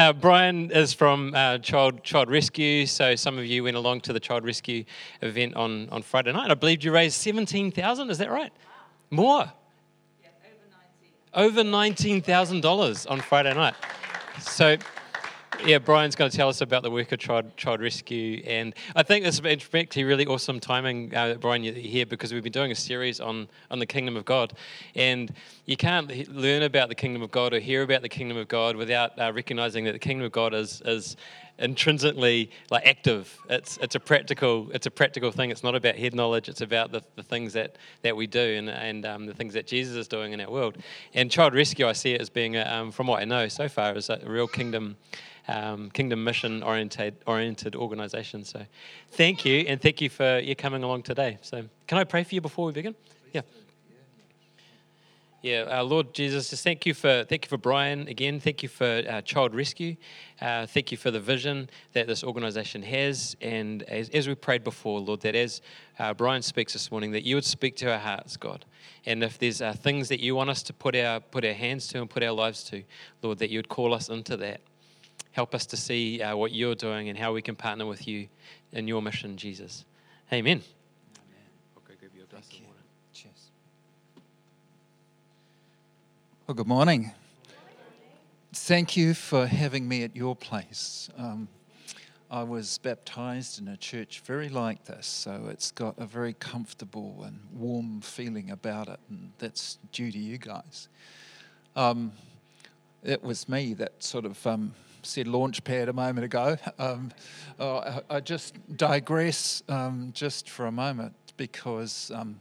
Uh, Brian is from uh, Child Child Rescue, so some of you went along to the Child Rescue event on, on Friday night. I believe you raised seventeen thousand. Is that right? More. Yeah, over nineteen thousand dollars on Friday night. So yeah, Brian's going to tell us about the work of Child, Child Rescue. And I think this is actually really awesome timing, uh, Brian, you're here because we've been doing a series on, on the kingdom of God. And you can't learn about the kingdom of God or hear about the kingdom of God without uh, recognizing that the kingdom of God is, is intrinsically like active. It's, it's, a practical, it's a practical thing. It's not about head knowledge. It's about the, the things that, that we do and, and um, the things that Jesus is doing in our world. And Child Rescue, I see it as being, a, um, from what I know so far, is a real kingdom um, kingdom mission oriented oriented organization. So, thank you, and thank you for you coming along today. So, can I pray for you before we begin? Yeah. Yeah, uh, Lord Jesus, just thank you for thank you for Brian again. Thank you for uh, Child Rescue. Uh, thank you for the vision that this organisation has, and as, as, we prayed before, Lord, that as uh, Brian speaks this morning, that you would speak to our hearts, God. And if there's uh, things that you want us to put our put our hands to and put our lives to, Lord, that you would call us into that. Help us to see uh, what you're doing and how we can partner with you in your mission, Jesus. Amen. Okay, give you a glass of water. Cheers. Well, good morning. Thank you for having me at your place. Um, I was baptized in a church very like this, so it's got a very comfortable and warm feeling about it, and that's due to you guys. Um, it was me that sort of um, said launchpad a moment ago. Um, uh, I just digress um, just for a moment because, um,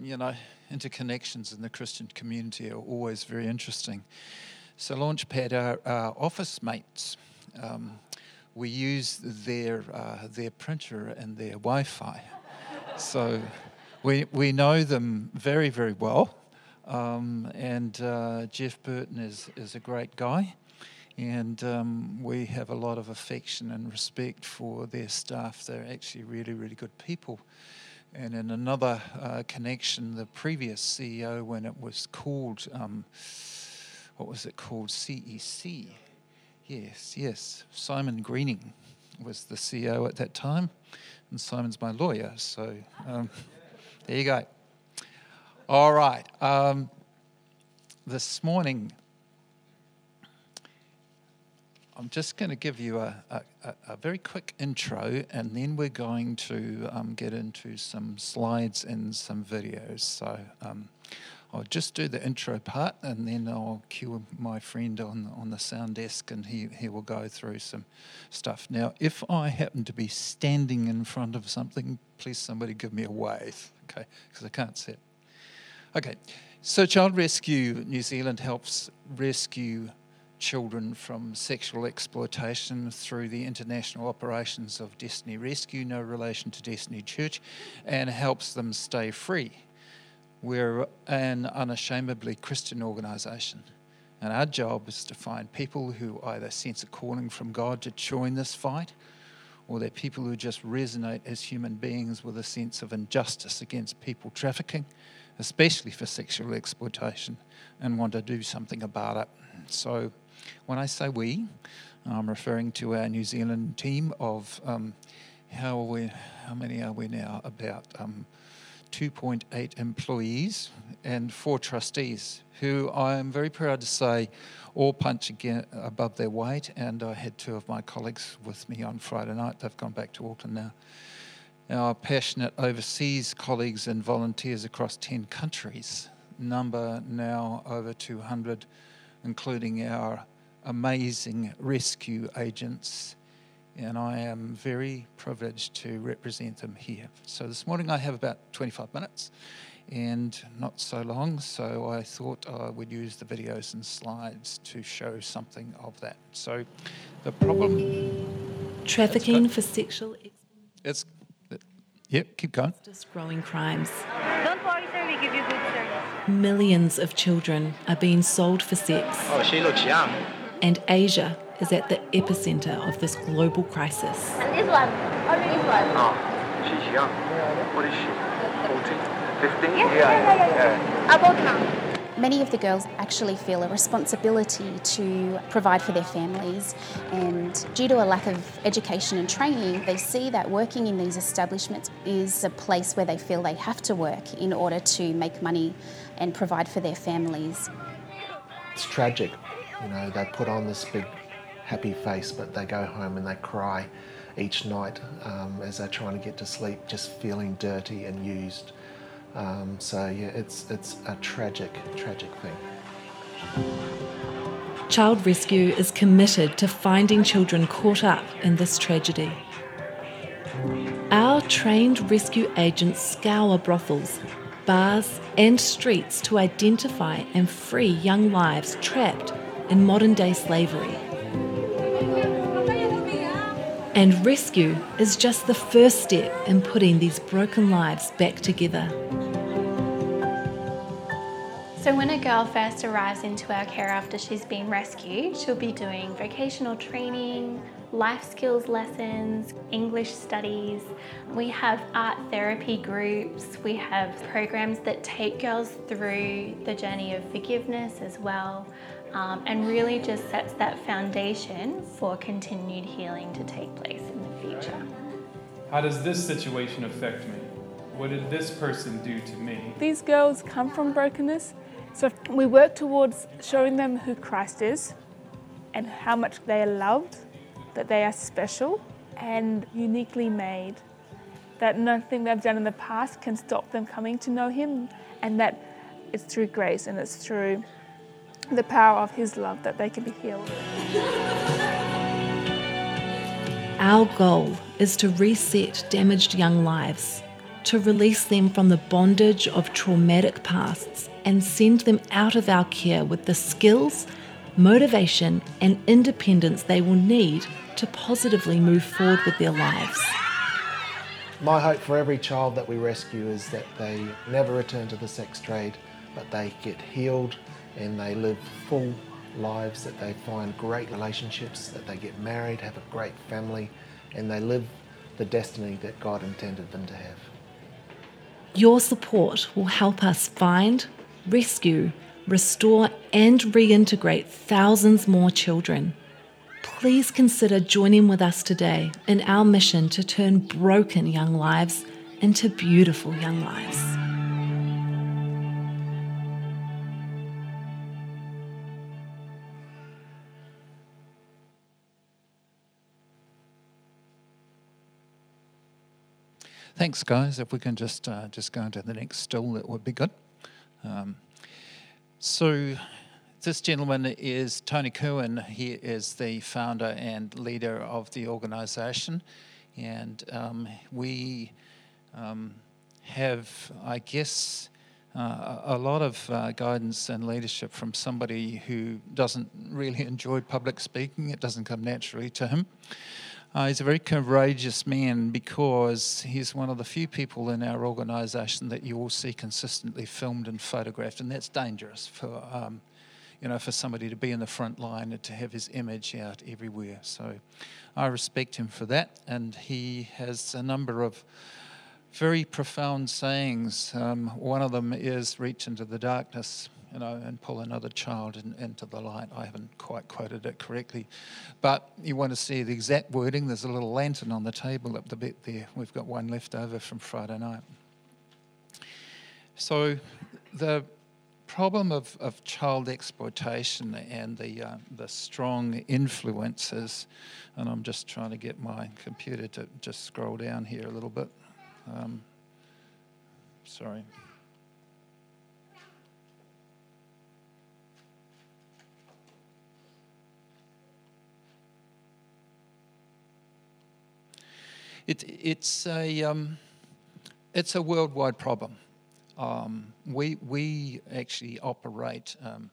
you know, interconnections in the Christian community are always very interesting. So, Launchpad are our office mates. Um, we use their, uh, their printer and their Wi Fi. so, we, we know them very, very well. Um, and uh, Jeff Burton is, is a great guy and um, we have a lot of affection and respect for their staff. They're actually really, really good people. And in another uh, connection, the previous CEO, when it was called, um, what was it called? CEC. Yes, yes. Simon Greening was the CEO at that time, and Simon's my lawyer. So um, there you go. All right. Um, this morning, I'm just going to give you a, a, a, very quick intro and then we're going to um, get into some slides and some videos. So um, I'll just do the intro part and then I'll cue my friend on, on the sound desk and he, he will go through some stuff. Now, if I happen to be standing in front of something, please somebody give me a wave, okay, because I can't see it. Okay, so Child Rescue New Zealand helps rescue children from sexual exploitation through the international operations of Destiny Rescue, no relation to Destiny Church, and helps them stay free. We're an unashamedly Christian organisation, and our job is to find people who either sense a calling from God to join this fight, or they're people who just resonate as human beings with a sense of injustice against people trafficking, especially for sexual exploitation, and want to do something about it. So, when I say we, I'm referring to our New Zealand team of um, how we, how many are we now? About um, 2.8 employees and four trustees who I am very proud to say all punch again above their weight. And I had two of my colleagues with me on Friday night. They've gone back to Auckland now. Our passionate overseas colleagues and volunteers across 10 countries number now over 200, including our amazing rescue agents, and I am very privileged to represent them here. So this morning I have about 25 minutes and not so long, so I thought I would use the videos and slides to show something of that. So the problem. Trafficking for sexual. It's. Yep, keep going. Just growing crimes. Don't worry, sir, we give you good service. Millions of children are being sold for sex. Oh, she looks young and Asia is at the epicenter of this global crisis. And this one, only this one. Oh, she's young. What is she? 14? 15? Yeah, yeah, yeah, yeah. yeah. About now. Many of the girls actually feel a responsibility to provide for their families, and due to a lack of education and training, they see that working in these establishments is a place where they feel they have to work in order to make money and provide for their families. It's tragic, you know, they put on this big happy face, but they go home and they cry each night um, as they're trying to get to sleep, just feeling dirty and used. Um, so yeah, it's it's a tragic, tragic thing. Child Rescue is committed to finding children caught up in this tragedy. Our trained rescue agents scour brothels, bars, and streets to identify and free young lives trapped in modern day slavery. And rescue is just the first step in putting these broken lives back together. So, when a girl first arrives into our care after she's been rescued, she'll be doing vocational training, life skills lessons, English studies. We have art therapy groups. We have programs that take girls through the journey of forgiveness as well, um, and really just sets that foundation for continued healing to take place in the future. How does this situation affect me? What did this person do to me? These girls come from brokenness so we work towards showing them who Christ is and how much they are loved, that they are special and uniquely made, that nothing they've done in the past can stop them coming to know Him, and that it's through grace and it's through the power of His love that they can be healed. Our goal is to reset damaged young lives, to release them from the bondage of traumatic pasts and send them out of our care with the skills, motivation, and independence they will need to positively move forward with their lives. My hope for every child that we rescue is that they never return to the sex trade, but they get healed and they live full lives, that they find great relationships, that they get married, have a great family, and they live the destiny that God intended them to have. Your support will help us find, rescue, restore, and reintegrate thousands more children. Please consider joining with us today in our mission to turn broken young lives into beautiful young lives. Thanks, guys. If we can just uh, just go into the next still, that would be good. Um, so, this gentleman is Tony Cohen. He is the founder and leader of the organisation, and um, we um, have, I guess. Uh, a lot of uh, guidance and leadership from somebody who doesn't really enjoy public speaking. It doesn't come naturally to him. Uh, he's a very courageous man because he's one of the few people in our organisation that you will see consistently filmed and photographed, and that's dangerous for um, you know for somebody to be in the front line and to have his image out everywhere. So I respect him for that, and he has a number of very profound sayings. Um, one of them is "Reach into the darkness." You know, and pull another child in, into the light. I haven't quite quoted it correctly. But you want to see the exact wording, there's a little lantern on the table up the bit there. We've got one left over from Friday night. So the problem of, of child exploitation and the, uh, the strong influences, and I'm just trying to get my computer to just scroll down here a little bit. Um, sorry. It, it's, a, um, it's a worldwide problem. Um, we, we actually operate um,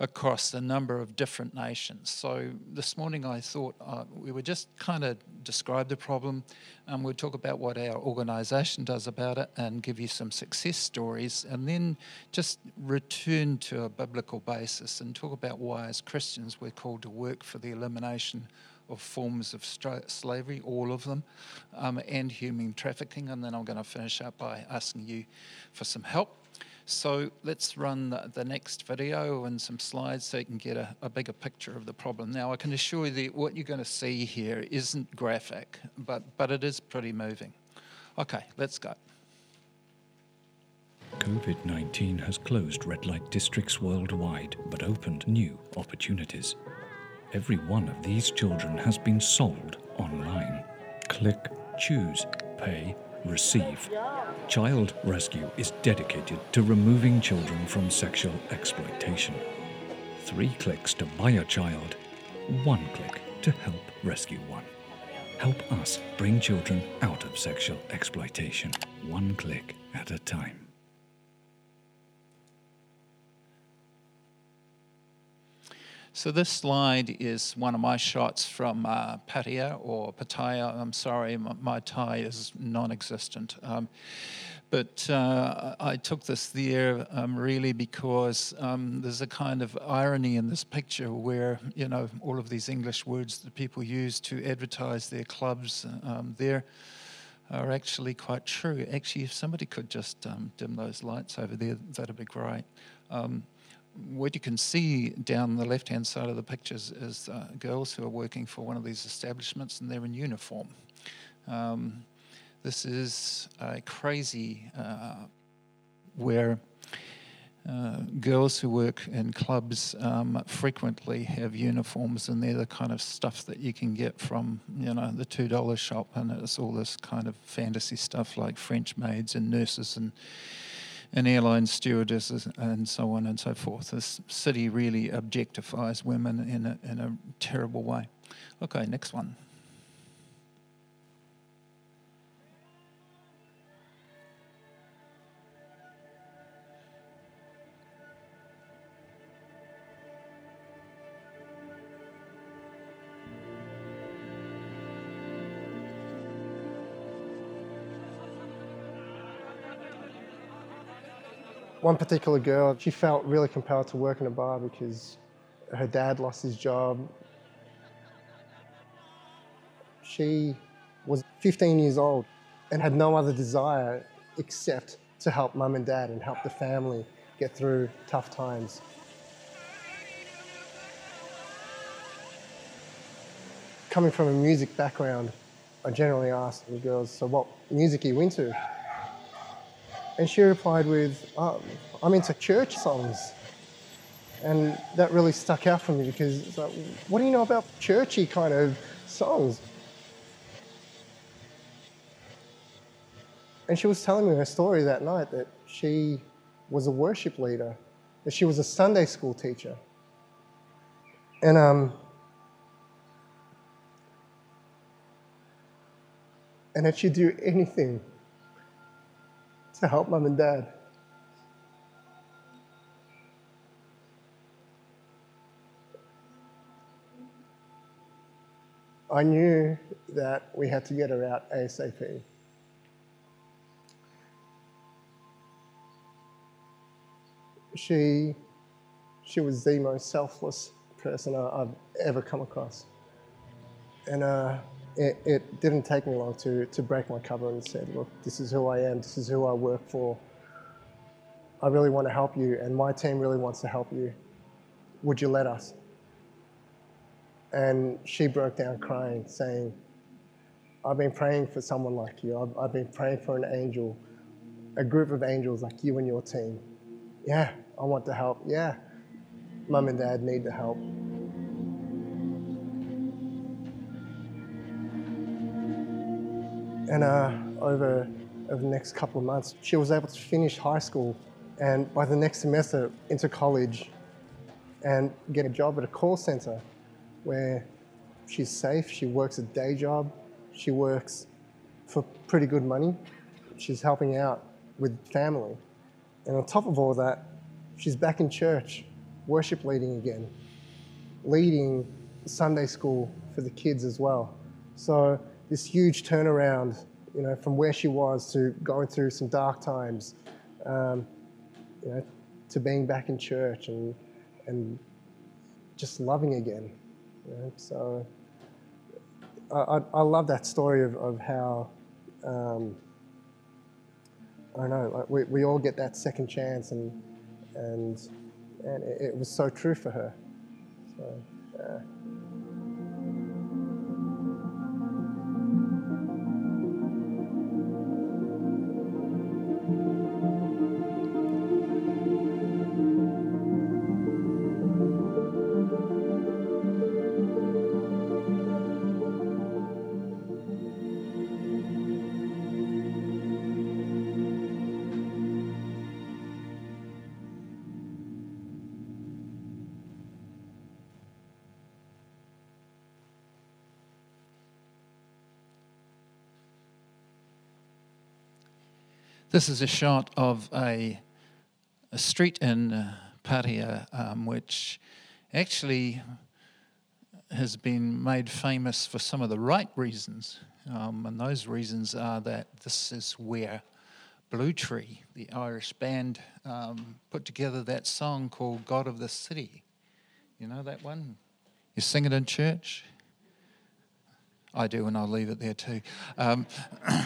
across a number of different nations. So this morning I thought uh, we would just kind of describe the problem and we'd talk about what our organisation does about it and give you some success stories and then just return to a biblical basis and talk about why as Christians we're called to work for the elimination of forms of slavery, all of them, um, and human trafficking. And then I'm going to finish up by asking you for some help. So let's run the, the, next video and some slides so you can get a, a, bigger picture of the problem. Now, I can assure you that what you're going to see here isn't graphic, but, but it is pretty moving. Okay, let's go. COVID 19 has closed red light districts worldwide but opened new opportunities. Every one of these children has been sold online. Click, choose, pay, receive. Child Rescue is dedicated to removing children from sexual exploitation. Three clicks to buy a child, one click to help rescue one. Help us bring children out of sexual exploitation, one click at a time. So this slide is one of my shots from uh, Pattaya or Pattaya. I'm sorry, my, Thai is non-existent. Um, but uh, I took this there um, really because um, there's a kind of irony in this picture where, you know, all of these English words that people use to advertise their clubs um, there are actually quite true. Actually, if somebody could just um, dim those lights over there, that'd be great. What you can see down the left hand side of the pictures is uh, girls who are working for one of these establishments and they're in uniform. Um, this is a crazy uh, where uh, girls who work in clubs um, frequently have uniforms, and they're the kind of stuff that you can get from, you know, the two dollar shop, and it's all this kind of fantasy stuff like French maids and nurses and and airline stewardess and so on and so forth. This city really objectifies women in a, in a terrible way. Okay, next one. One particular girl, she felt really compelled to work in a bar because her dad lost his job. She was 15 years old and had no other desire except to help mum and dad and help the family get through tough times. Coming from a music background, I generally ask the girls, so what music are you into? And she replied with, oh, I'm into church songs. And that really stuck out for me because it's like, what do you know about churchy kind of songs? And she was telling me her story that night that she was a worship leader, that she was a Sunday school teacher. And um, and that she'd do anything to help mom and dad. I knew that we had to get her out ASAP. She, she was the most selfless person I've ever come across. And uh, it, it, didn't take me long to, to break my cover and said, look, this is who I am, this is who I work for. I really want to help you, and my team really wants to help you. Would you let us? And she broke down crying, saying, I've been praying for someone like you. I've, I've been praying for an angel, a group of angels like you and your team. Yeah, I want to help. Yeah, mum and dad need the help. And uh, over, over the next couple of months, she was able to finish high school and by the next semester into college and get a job at a call center where she's safe, she works a day job, she works for pretty good money, she's helping out with family. And on top of all that, she's back in church, worship leading again, leading Sunday school for the kids as well. So this huge turnaround, you know, from where she was to going through some dark times, um, you know, to being back in church and and just loving again. You know? So I, I, love that story of, of how um, I don't know, like we, we all get that second chance, and and and it, it was so true for her. So, yeah. This is a shot of a, a street in uh, um, which actually has been made famous for some of the right reasons. Um, and those reasons are that this is where Bluetree, the Irish band, um, put together that song called God of the City. You know that one? You sing it in church? I do, and I'll leave it there too. Um,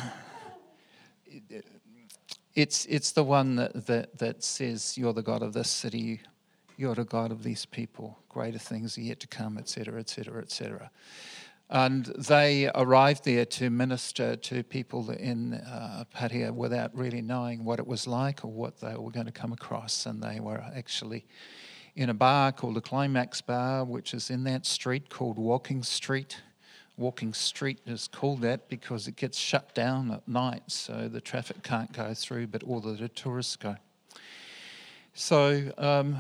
it's, it's the one that, that, that says, You're the God of this city, you're the God of these people, greater things are yet to come, etc., etc., etc. And they arrived there to minister to people in uh, Pattaya without really knowing what it was like or what they were going to come across. And they were actually in a bar called the Climax Bar, which is in that street called Walking Street. Walking Street is called that because it gets shut down at night, so the traffic can't go through, but all the tourists go. So um,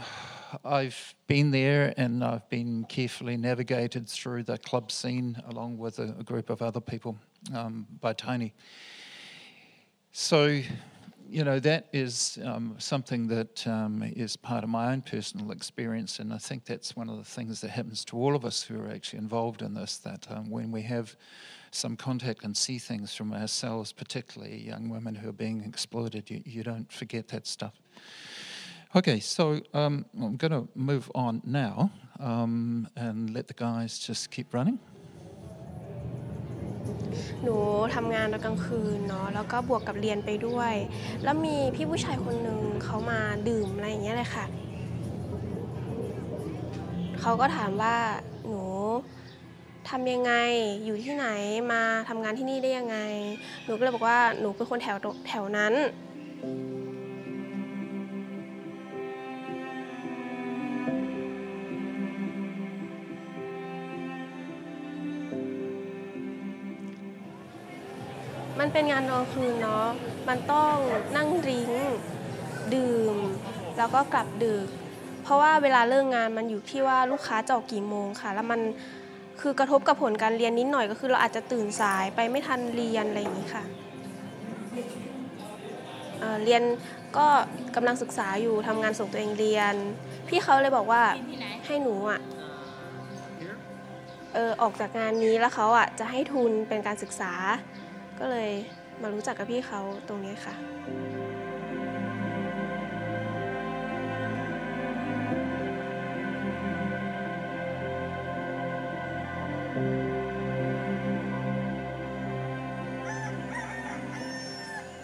I've been there and I've been carefully navigated through the club scene along with a, a group of other people um, by Tony. So, you know, that is um, something that um, is part of my own personal experience, and I think that's one of the things that happens to all of us who are actually involved in this. That um, when we have some contact and see things from ourselves, particularly young women who are being exploited, you, you don't forget that stuff. Okay, so um, I'm going to move on now um, and let the guys just keep running. หนูทำงานตอนกลางคืนเนาะแล้วก็บวกกับเรียนไปด้วย แล้วมีพี่ผู้ชายคนหนึ่งเขามาดื่มอะไรอย่างเงี้ยเลยค่ะเขาก็ถามว่าหนูทำยังไงอยู่ที่ไหนมาทำงานที่นี่ได้ยังไง หนูก็เลยบอกว่าหนูเป็นคนแถวแถวนั้น เป็นงานกลางคืนเนาะ มันต้องนั่งริ้ง ดื่ม แล้วก็กลับดึก เพราะว่าเวลาเลิกงานมันอยู่ที่ว่าลูกค้าจะออกกี่โมงค่ะ แล้วมันคือกระทบกับผลการเรียนนิดหน่อยก็คือเราอาจจะตื่นสายไปไม่ทันเรียนอะไรอย่างนี้ค่ะเเรียนก็กำลังศึกษาอยู่ทำงานส่งตัวเองเรียน พี่เขาเลยบอกว่าให้หนูอะเออออกจากงานนี้แล้วเขาอะจะให้ทุนเป็นการศึกษา ก็เลยมารู้จักกับพี่เขาตรงนี้ค่ะ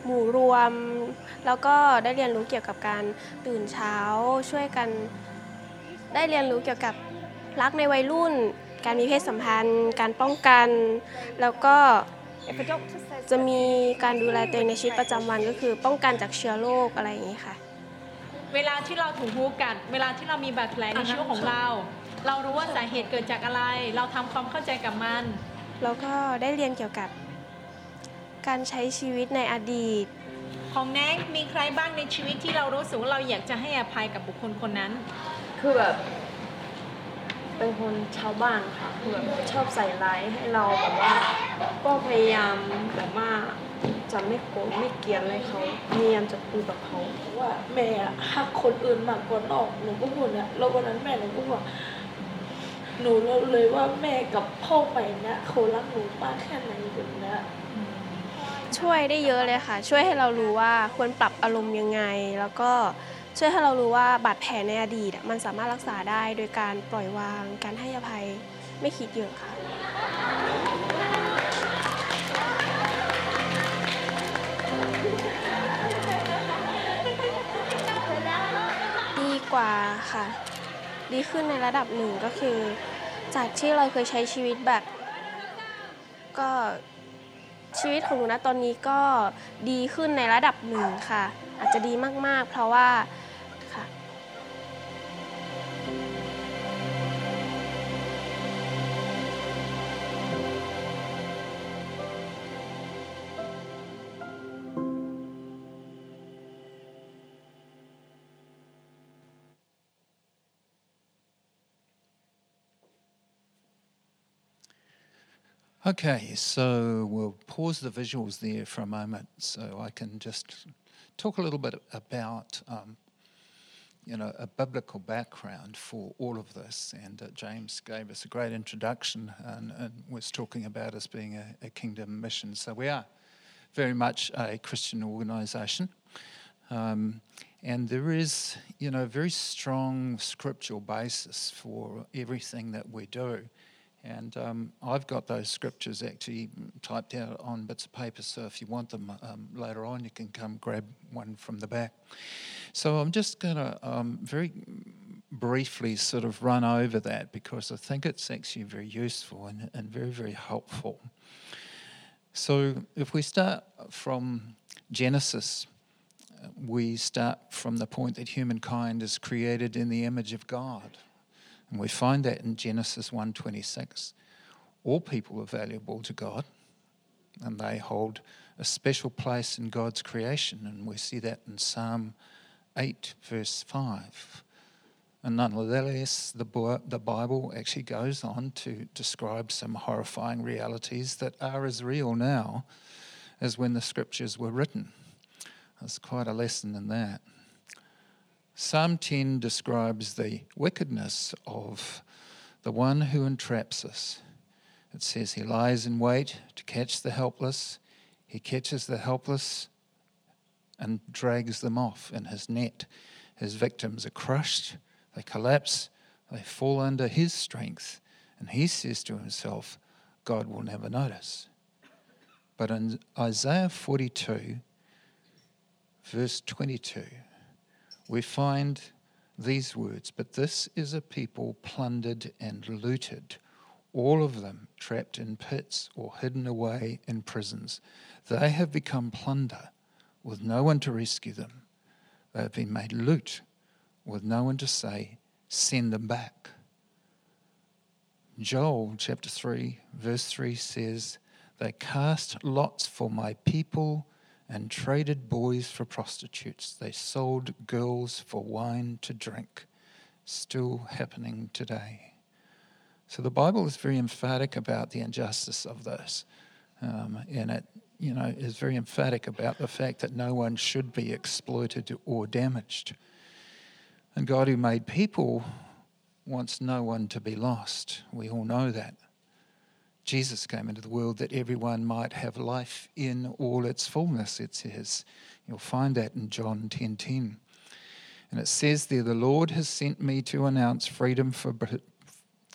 หมู่รวม แล้วก็ได้เรียนรู้เกี่ยวกับการตื่นเช้าช่วยกันได้เรียนรู้เกี่ยวกับรักในวัยรุ่น การมีเพศสัมพันธ์ การป้องกัน แล้วก็ จะมีการดูแลตัวเองในชีวิตประจำวันก็คือ ป้องกันจากเชื้อโรคอะไรอย่างนี้ค่ะ เวลาที่เราถูกฮูกัด เวลาที่เรามีบาดแผลในชีวิตของเรา เรารู้ว่าสาเหตุเกิดจากอะไร เราทำความเข้าใจกับมัน แล้วก็ได้เรียนเกี่ยวกับ การใช้ชีวิตในอดีต ของแน็กมีใครบ้างในชีวิตที่เรารู้สึกว่าเราอยากจะให้อภัยกับบุคคลคนนั้น คือแบบ เป็นคนชาวบ้านค่ะคือแบบชอบใส่ร้ายให้เราแบบว่า ก็พยายามแบบว่าจะไม่โกรธไม่เกลียดอะไรเขาพยายามจะคุยกับเขาะว่าแม่อะหักคนอื่นมากกว่านองหนูก็พูดนี่ยแล้ววันนั้นแม่หนูก็บอกหนูรู้เลยว่าแม่กับพ่อไปเนี่ยเขารักหนูมากแค่ไหนแบบเนี้ยช่วยได้เยอะเลยค่ะ ช่วยให้เรารู้ว่าควรปรับอารมณ์ยังไง แล้วก็ ช่วยให้เรารู้ว่าบาดแผลในอดีตมันสามารถรักษาได้โดยการปล่อยวาง การให้อภัยไม่คิดเยอะค่ะ ดีกว่าค่ะ ดีขึ้นในระดับหนึ่งก็คือ จากที่เราเคยใช้ชีวิตแบบ ก็ชีวิตของหนูนะตอนนี้ก็ดีขึ้นในระดับหนึ่งค่ะ อาจจะดีมากๆ เพราะว่า Okay, so we'll pause the visuals there for a moment so I can just talk a little bit about, um, you know, a biblical background for all of this. And uh, James gave us a great introduction and, and was talking about us being a, a kingdom mission. So we are very much a Christian organisation. Um, and there is, you know, a very strong scriptural basis for everything that we do. And um, I've got those scriptures actually typed out on bits of paper, so if you want them um, later on, you can come grab one from the back. So I'm just going to um, very briefly sort of run over that because I think it's actually very useful and, and very, very helpful. So if we start from Genesis, we start from the point that humankind is created in the image of God. And we find that in Genesis 1:26. All people are valuable to God, and they hold a special place in God's creation, and we see that in Psalm 8 verse 5. And nonetheless, the, the Bible actually goes on to describe some horrifying realities that are as real now as when the scriptures were written. There's quite a lesson in that. Psalm 10 describes the wickedness of the one who entraps us. It says, He lies in wait to catch the helpless. He catches the helpless and drags them off in his net. His victims are crushed, they collapse, they fall under his strength. And he says to himself, God will never notice. But in Isaiah 42, verse 22, we find these words But this is a people plundered and looted, all of them trapped in pits or hidden away in prisons. They have become plunder with no one to rescue them. They have been made loot with no one to say, Send them back. Joel chapter 3, verse 3 says, They cast lots for my people and traded boys for prostitutes. They sold girls for wine to drink. Still happening today. So the Bible is very emphatic about the injustice of this. Um, and it, you know, is very emphatic about the fact that no one should be exploited or damaged. And God, who made people, wants no one to be lost. We all know that. Jesus came into the world that everyone might have life in all its fullness, it says. You'll find that in John 10:10. 10, 10. And it says there, the Lord has sent me to announce freedom for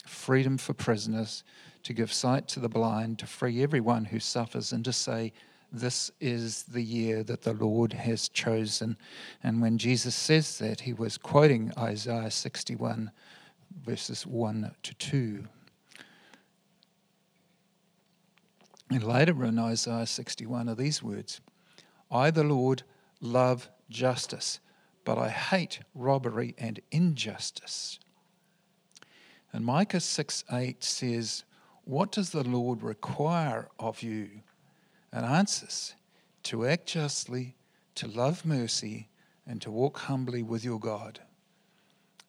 freedom for prisoners, to give sight to the blind, to free everyone who suffers, and to say, this is the year that the Lord has chosen. And when Jesus says that, he was quoting Isaiah 61, verses 1 to 2. And later in Isaiah 61 are these words I, the Lord, love justice, but I hate robbery and injustice. And Micah 6 8 says, What does the Lord require of you? And answers, To act justly, to love mercy, and to walk humbly with your God.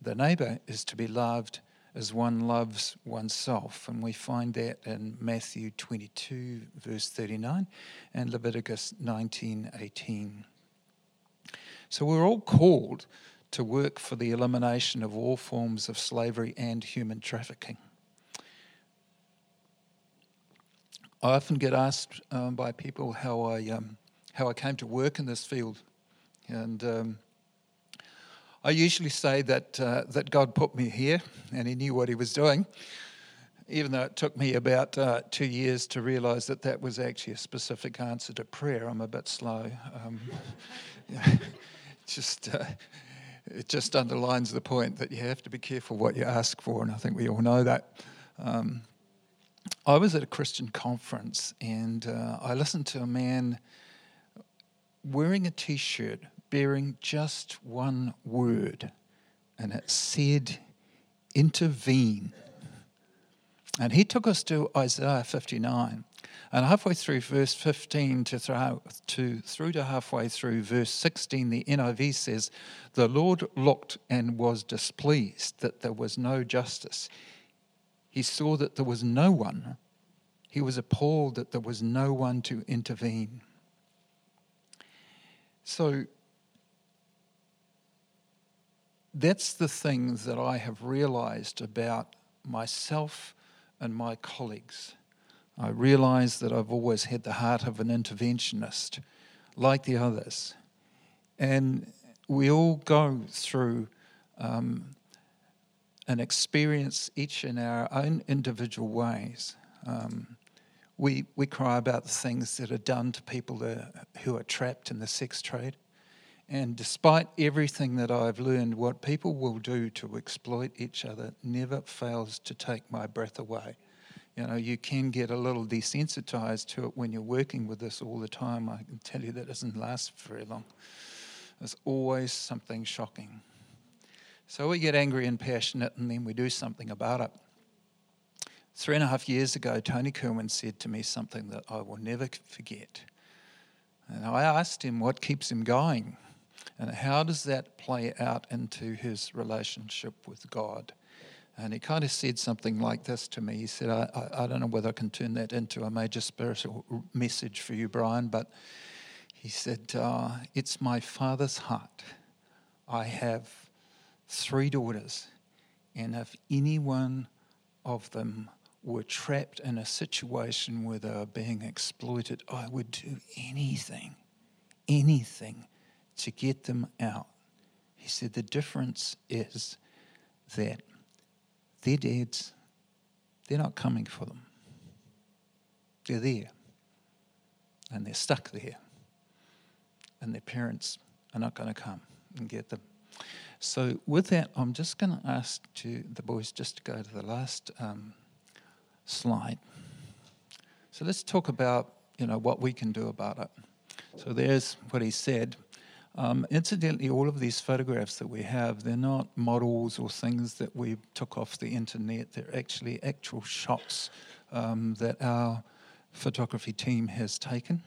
The neighbour is to be loved as one loves oneself. And we find that in Matthew 22, verse 39, and Leviticus 19, 18. So we're all called to work for the elimination of all forms of slavery and human trafficking. I often get asked um, by people how I, um, how I came to work in this field. And um, I usually say that, uh, that God put me here and He knew what He was doing, even though it took me about uh, two years to realize that that was actually a specific answer to prayer. I'm a bit slow. Um, just uh, it just underlines the point that you have to be careful what you ask for, and I think we all know that. Um, I was at a Christian conference and uh, I listened to a man wearing a t shirt bearing just one word, and it said, intervene. And he took us to Isaiah 59. And halfway through verse 15 to, to through to halfway through verse 16, the NIV says, The Lord looked and was displeased that there was no justice. He saw that there was no one. He was appalled that there was no one to intervene. So that's the thing that I have realized about myself and my colleagues. I realize that I've always had the heart of an interventionist, like the others. And we all go through um, an experience, each in our own individual ways. Um, we, we cry about the things that are done to people that, who are trapped in the sex trade. And despite everything that I've learned, what people will do to exploit each other never fails to take my breath away. You know, you can get a little desensitized to it when you're working with this all the time. I can tell you that doesn't last very long. There's always something shocking. So we get angry and passionate, and then we do something about it. Three and a half years ago, Tony Kirwan said to me something that I will never forget. And I asked him what keeps him going. And how does that play out into his relationship with God? And he kind of said something like this to me. He said, I, I, I, don't know whether I can turn that into a major spiritual message for you, Brian, but he said, uh, It's my father's heart. I have three daughters, and if any one of them were trapped in a situation where they were being exploited, I would do anything, anything to get them out. He said the difference is that their dads, they're not coming for them. They're there. And they're stuck there. And their parents are not going to come and get them. So, with that, I'm just going to ask to the boys just to go to the last um, slide. So, let's talk about you know what we can do about it. So, there's what he said. Um, incidentally, all of these photographs that we have, they're not models or things that we took off the internet. They're actually actual shots um, that our photography team has taken.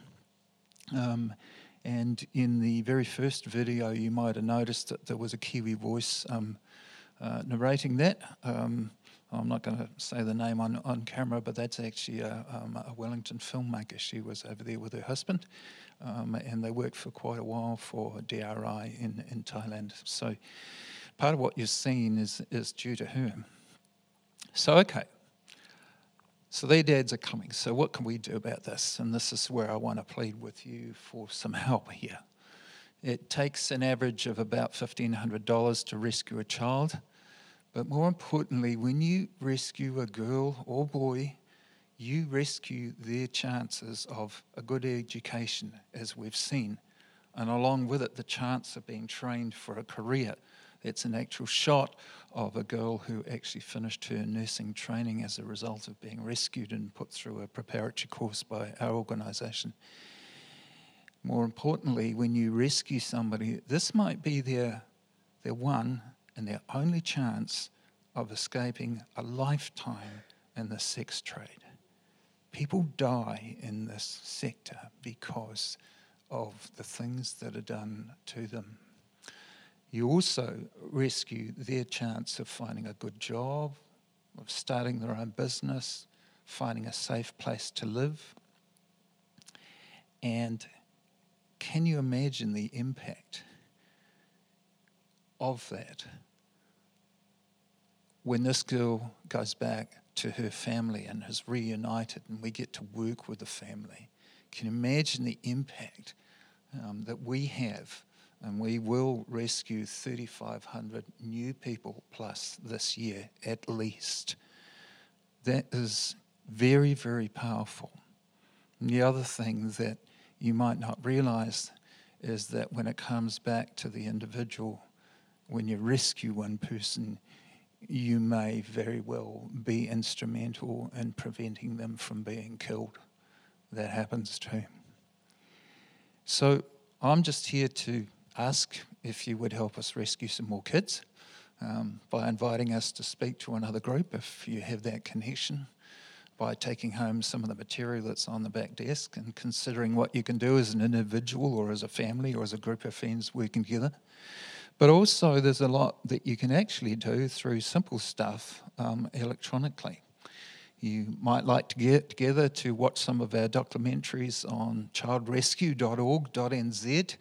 Um, and in the very first video, you might have noticed that there was a Kiwi voice um, uh, narrating that. Um, I'm not going to say the name on, on camera, but that's actually a, um, a Wellington filmmaker. She was over there with her husband um, and they worked for quite a while for DRI in, in Thailand. So part of what you're seeing is, is due to her. So, okay. So their dads are coming. So what can we do about this? And this is where I want to plead with you for some help here. It takes an average of about $1,500 to rescue a child. But more importantly, when you rescue a girl or boy you rescue their chances of a good education, as we've seen, and along with it, the chance of being trained for a career. It's an actual shot of a girl who actually finished her nursing training as a result of being rescued and put through a preparatory course by our organisation. More importantly, when you rescue somebody, this might be their, their one and their only chance of escaping a lifetime in the sex trade. People die in this sector because of the things that are done to them. You also rescue their chance of finding a good job, of starting their own business, finding a safe place to live. And can you imagine the impact of that when this girl goes back to her family and is reunited, and we get to work with the family. Can you imagine the impact um, that we have? And we will rescue 3,500 new people plus this year at least. That is very, very powerful. And the other thing that you might not realize is that when it comes back to the individual, when you rescue one person, you may very well be instrumental in preventing them from being killed. That happens too. So I'm just here to ask if you would help us rescue some more kids um, by inviting us to speak to another group if you have that connection, by taking home some of the material that's on the back desk and considering what you can do as an individual or as a family or as a group of friends working together. But also, there's a lot that you can actually do through simple stuff um, electronically. You might like to get together to watch some of our documentaries on childrescue.org.nz.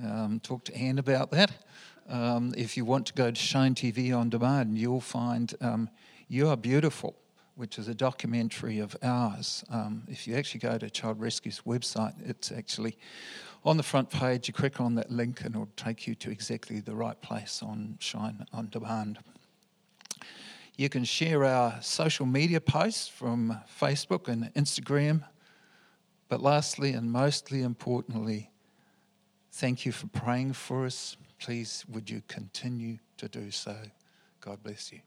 Um, talk to Anne about that. Um, if you want to go to Shine TV on demand, you'll find um, You Are Beautiful, which is a documentary of ours. Um, if you actually go to Child Rescue's website, it's actually on the front page. You click on that link and it'll take you to exactly the right place on Shine on demand. You can share our social media posts from Facebook and Instagram. But lastly, and mostly importantly, thank you for praying for us. Please, would you continue to do so? God bless you.